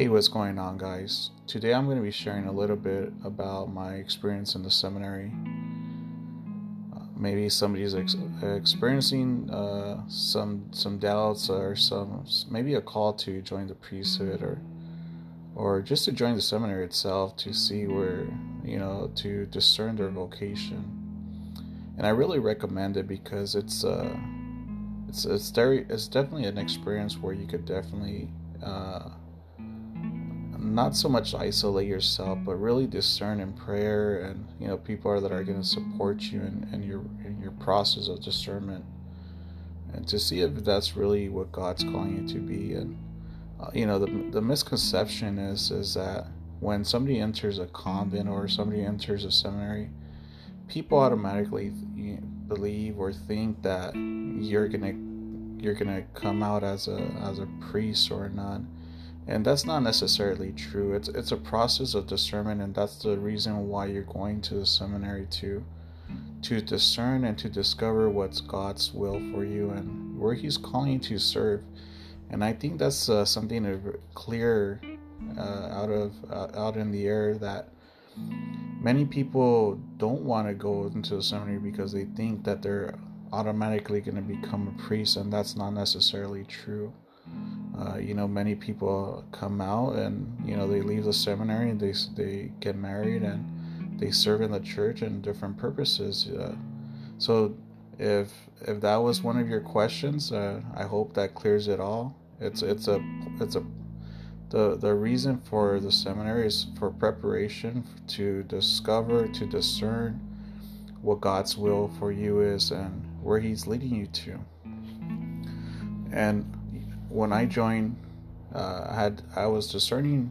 Hey, what's going on, guys? Today I'm going to be sharing a little bit about my experience in the seminary. Uh, maybe somebody's ex- experiencing uh, some some doubts or some maybe a call to join the priesthood or or just to join the seminary itself to see where you know to discern their vocation. And I really recommend it because it's uh it's it's very it's definitely an experience where you could definitely uh, not so much isolate yourself, but really discern in prayer, and you know people are that are going to support you in, in your in your process of discernment, and to see if that's really what God's calling you to be. And uh, you know the the misconception is is that when somebody enters a convent or somebody enters a seminary, people automatically believe or think that you're gonna you're gonna come out as a as a priest or a nun and that's not necessarily true it's it's a process of discernment and that's the reason why you're going to the seminary to to discern and to discover what's god's will for you and where he's calling you to serve and i think that's uh, something clear uh, out of uh, out in the air that many people don't want to go into the seminary because they think that they're automatically going to become a priest, and that's not necessarily true. Uh, you know, many people come out and you know they leave the seminary and they they get married and they serve in the church in different purposes. Uh, so, if if that was one of your questions, uh, I hope that clears it all. It's it's a it's a the the reason for the seminary is for preparation to discover to discern what God's will for you is and where He's leading you to. And when I joined, uh, I had I was discerning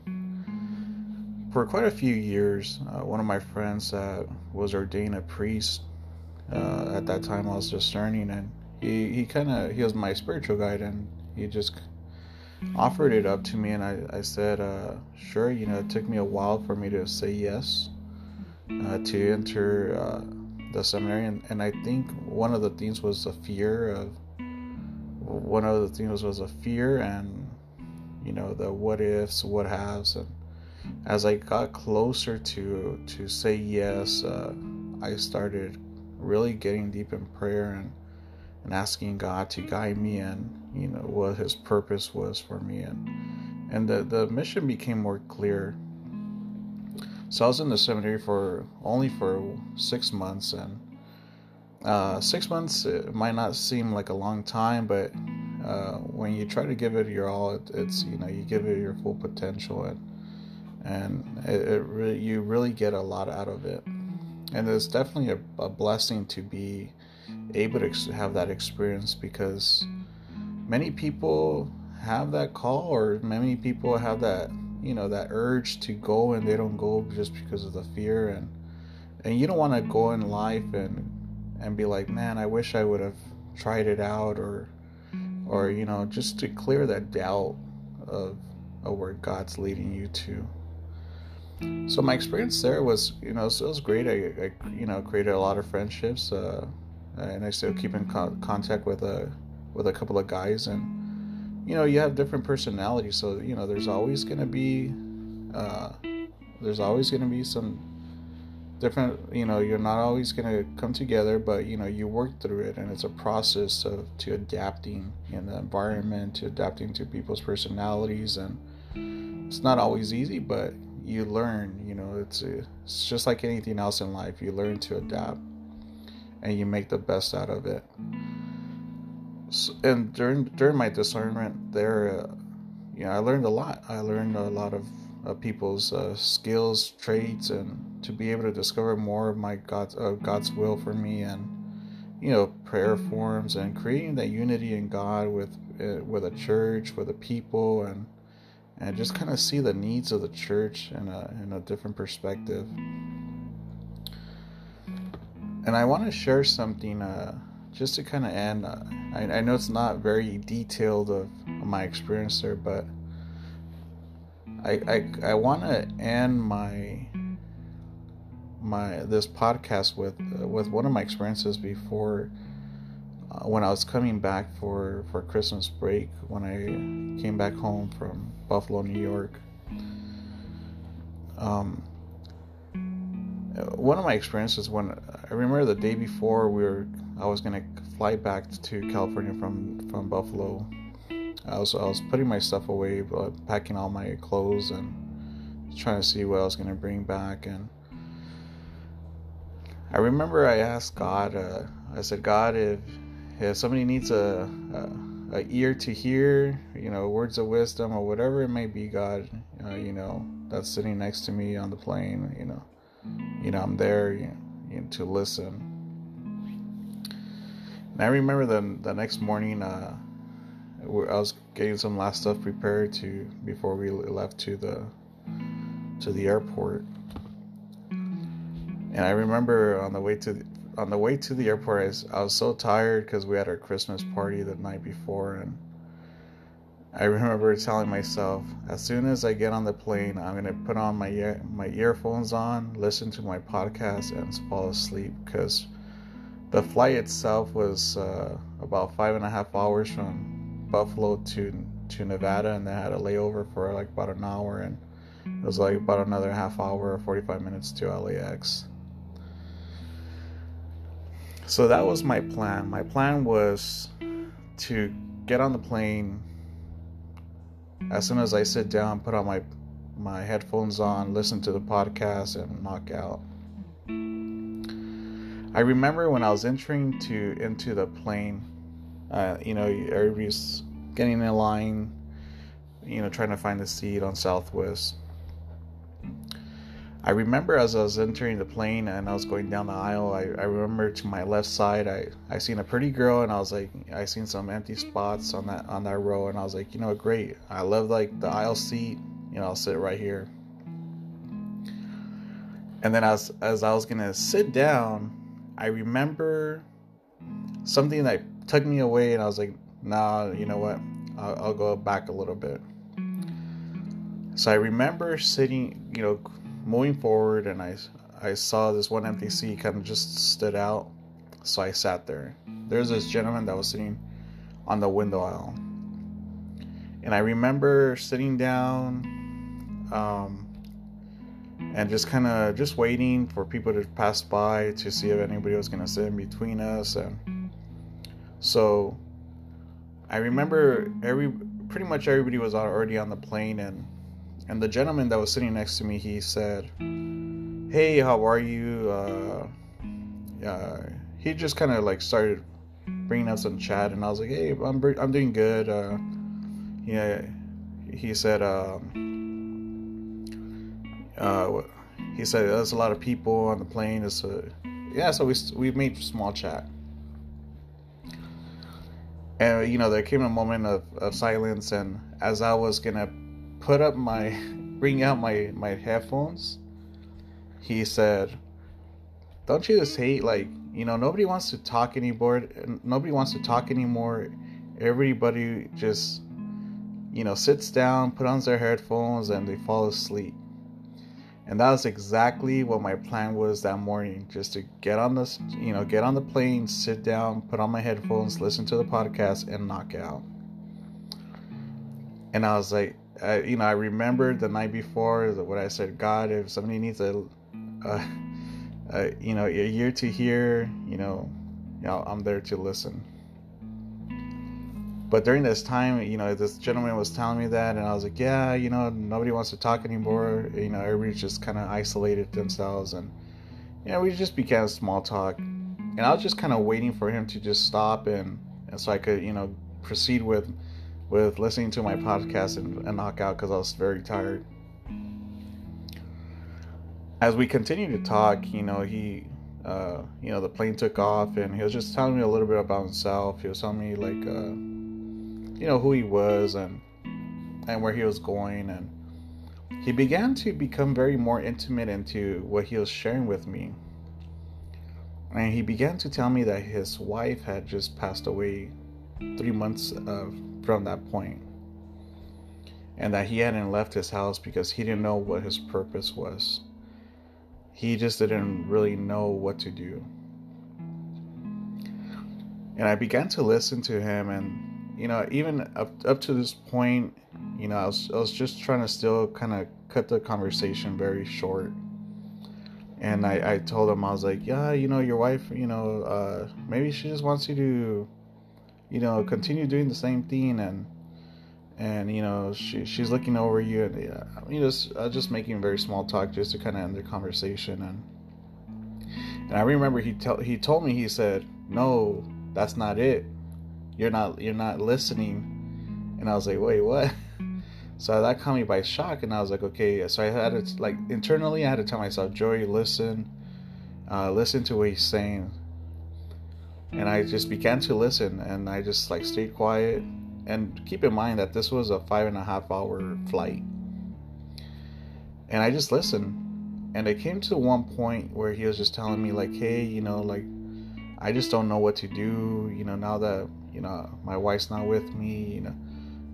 for quite a few years. Uh, one of my friends uh, was ordained a priest. Uh, at that time, I was discerning, and he, he kind of he was my spiritual guide, and he just offered it up to me, and I I said uh, sure. You know, it took me a while for me to say yes uh, to enter the seminary, and, and I think one of the things was the fear of one of the things was a fear and you know the what ifs, what haves, and as I got closer to to say yes, uh, I started really getting deep in prayer and and asking God to guide me and you know what His purpose was for me. And and the the mission became more clear. So I was in the seminary for only for six months, and uh, six months it might not seem like a long time, but uh, when you try to give it your all, it, it's you know you give it your full potential, and and it, it really, you really get a lot out of it, and it's definitely a, a blessing to be able to have that experience because many people have that call, or many people have that you know that urge to go and they don't go just because of the fear and and you don't want to go in life and and be like man i wish i would have tried it out or or you know just to clear that doubt of, of where god's leading you to. So my experience there was you know so it was great. I, I you know created a lot of friendships uh, and i still keep in co- contact with a with a couple of guys and you know you have different personalities. So you know there's always to be uh, there's always to be some different you know you're not always going to come together but you know you work through it and it's a process of to adapting in the environment to adapting to people's personalities and it's not always easy but you learn you know it's it's just like anything else in life you learn to adapt and you make the best out of it and during during my discernment there, uh, you know, I learned a lot. I learned a lot of uh, people's uh, skills, traits, and to be able to discover more of my God's uh, God's will for me, and you know, prayer forms, and creating that unity in God with uh, with a church, with the people, and and just kind of see the needs of the church in a in a different perspective. And I want to share something uh, just to kind of end, I, I, know it's not very detailed of, my experience there, but I I, I want to end my my this podcast with uh, with one of my experiences before uh, when I was coming back for for Christmas break when I came back home from Buffalo, New York. Um, one of my experiences when I remember the day before we were, I was gonna fly back to California from from Buffalo. I was I was putting my stuff away, but packing all my clothes and trying to see what I was gonna bring back. And I remember I asked God. Uh, I said, God, if if somebody needs a, a, a ear to hear, you know, words of wisdom or whatever it may be, God, uh, you know, that's sitting next to me on the plane, you know, you know, I'm there you know, to listen. And I remember the the next morning, uh, I was getting some last stuff prepared to before we left to the to the airport. And I remember on the way to the, on the way to the airport, I was, I was so tired because we had our Christmas party the night before, and I remember telling myself, as soon as I get on the plane, I'm gonna put on my my earphones on, listen to my podcast, and fall asleep because the flight itself was uh, about five and a half hours from Buffalo to to Nevada, and they had a layover for like about an hour, and it was like about another half hour or 45 minutes to LAX. So that was my plan. My plan was to get on the plane as soon as I sit down, put on my my headphones on, listen to the podcast, and knock out. I remember when I was entering to into the plane, uh, you know, everybody's getting in line, you know, trying to find a seat on Southwest. I remember as I was entering the plane and I was going down the aisle, I, I remember to my left side, I, I seen a pretty girl and I was like, I seen some empty spots on that on that row and I was like, you know, great. I love like the aisle seat. You know, I'll sit right here. And then as as I was gonna sit down, I remember something that took me away and I was like, nah, you know what? I'll, I'll go back a little bit. So I remember sitting, you know, moving forward and I I saw this one empty seat kind of just stood out. So I sat there. There's this gentleman that was sitting on the window aisle. And I remember sitting down um, and just kind of just waiting for people to pass by to see if anybody was going to sit in between us and so I remember every pretty much everybody was already on the plane and and the gentleman that was sitting next to me, he said, "Hey, how are you?" Uh, uh, he just kind of like started bringing up some chat, and I was like, "Hey, I'm I'm doing good." Uh, yeah, he said, um, uh, he said there's a lot of people on the plane. It's a, yeah, so we we made small chat. And you know, there came a moment of, of silence, and as I was gonna put up my bring out my my headphones he said don't you just hate like you know nobody wants to talk anymore nobody wants to talk anymore. Everybody just you know sits down put on their headphones and they fall asleep and that was exactly what my plan was that morning just to get on this you know get on the plane sit down put on my headphones listen to the podcast and knock out and i was like I, you know, I remembered the night before what I said. God, if somebody needs a, a, a you know, a year to hear, you know, you know, I'm there to listen. But during this time, you know, this gentleman was telling me that, and I was like, yeah, you know, nobody wants to talk anymore. You know, everybody's just kind of isolated themselves, and you know, we just began small talk. And I was just kind of waiting for him to just stop, and, and so I could, you know, proceed with with listening to my podcast and, and knock out because I was very tired. As we continued to talk, you know, he, uh, you know, the plane took off and he was just telling me a little bit about himself. He was telling me like, uh, you know, who he was and and where he was going, and he began to become very more intimate into what he was sharing with me. And he began to tell me that his wife had just passed away three months of from that. And that he hadn't left his house because he didn't know what his purpose was. He just didn't really know what to do. And I began to listen to him and you know, even up up to this point, you know, I was I was just trying to still kind of cut the conversation very short. And I, I told him I was like, yeah, you know, your wife, you know, uh, maybe she just wants you to, you know, continue doing the same thing and and you know she she's looking over you and yeah, you know just uh, just making very small talk just to kind of end the conversation and and I remember he tell he told me he said no that's not it you're not you're not listening. And I was like wait what? So that caught me by shock and I was like okay. So I had to like internally I had to tell myself Joey listen uh, listen to what he's saying. And I just began to listen and I just like stayed quiet. And keep in mind that this was a five and a half hour flight. And I just listened. And it came to one point where he was just telling me, like, hey, you know, like, I just don't know what to do. You know, now that, you know, my wife's not with me, you know,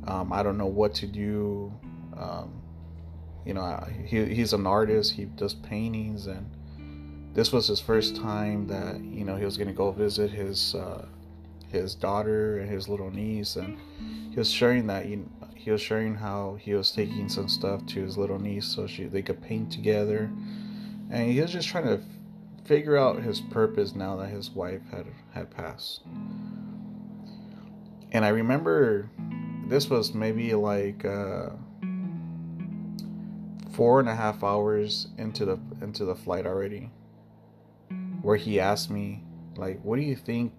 um, I don't know what to do. Um, you know, he, he's an artist, he does paintings, and this was his first time that, you know, he was to go visit his. Uh, his daughter and his little niece, and he was sharing that he, he was sharing how he was taking some stuff to his little niece so she they could paint together, and he was just trying to figure out his purpose now that his wife had had passed. And I remember this was maybe like uh, four and a half hours into the into the flight already, where he asked me like, "What do you think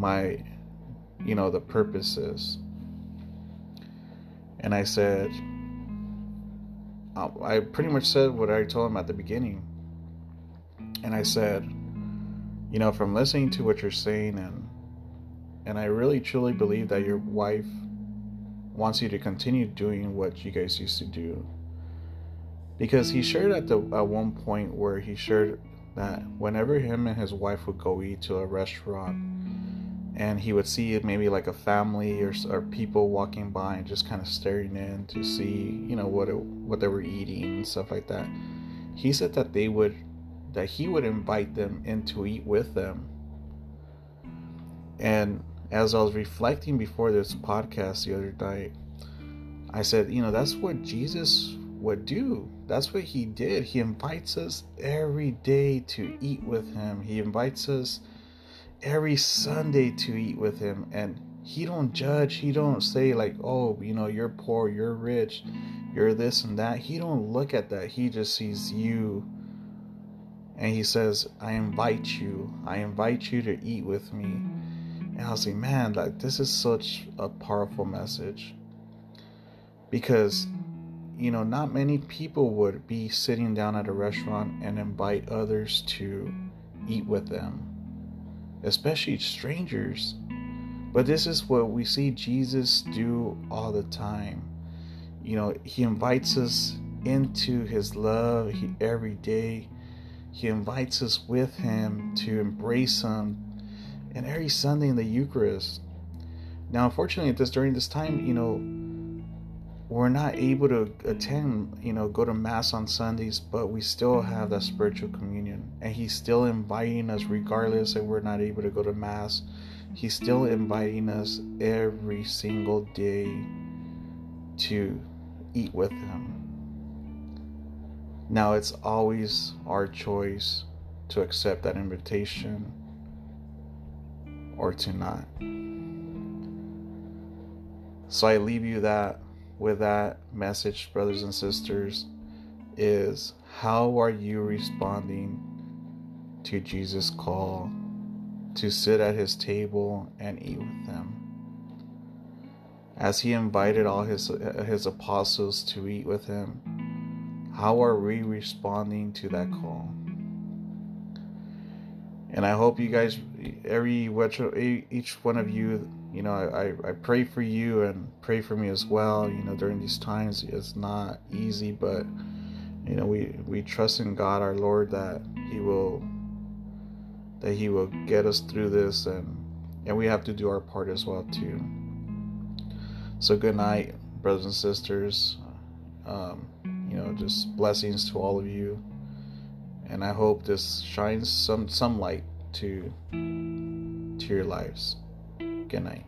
my, you know, the purposes. And I said, I pretty much said what I told him at the beginning. And I said, you know, from listening to what you're saying and and I really truly believe that your wife wants you to continue doing what you guys used to do. Because he shared at the at one point where he shared that whenever him and his wife would go eat to a restaurant, and he would see maybe like a family or, or people walking by and just kind of staring in to see you know what it, what they were eating and stuff like that he said that they would that he would invite them in to eat with them. And as i was reflecting before this podcast the other night i said you know that's what jesus would do. That's what he did. He invites us every day to eat with him. He invites us every Sunday to eat with him. And he don't judge. He don't say like oh you know you're poor you're rich you're this and that. He don't look at that. He just sees you and he says i invite you i invite you to eat with me and i was like man like this is such a powerful message because you know not many people would be sitting down at a restaurant and invite others to eat with them especially strangers. But this is what we see Jesus do all the time. You know, he invites us into his love every day. He invites us with him to embrace him. And every Sunday in the Eucharist. Now, unfortunately, this during this time, you know, we're not able to attend, you know, go to Mass on Sundays, but we still have that spiritual communion. And He's still inviting us, regardless that we're not able to go to Mass. He's still inviting us every single day to eat with Him. Now, it's always our choice to accept that invitation or to not. So I leave you that with that message, brothers and sisters, is how are you responding to Jesus' call to sit at his table and eat with him? As he invited all his, his apostles to eat with him, how are we responding to that call? And I hope you guys, every each one of you you know, I, I pray for you and pray for me as well. You know, during these times, it's not easy, but you know, we we trust in God, our Lord, that He will that He will get us through this, and and we have to do our part as well too. So good night, brothers and sisters. Um, you know, just blessings to all of you, and I hope this shines some some light to to your lives. Good night.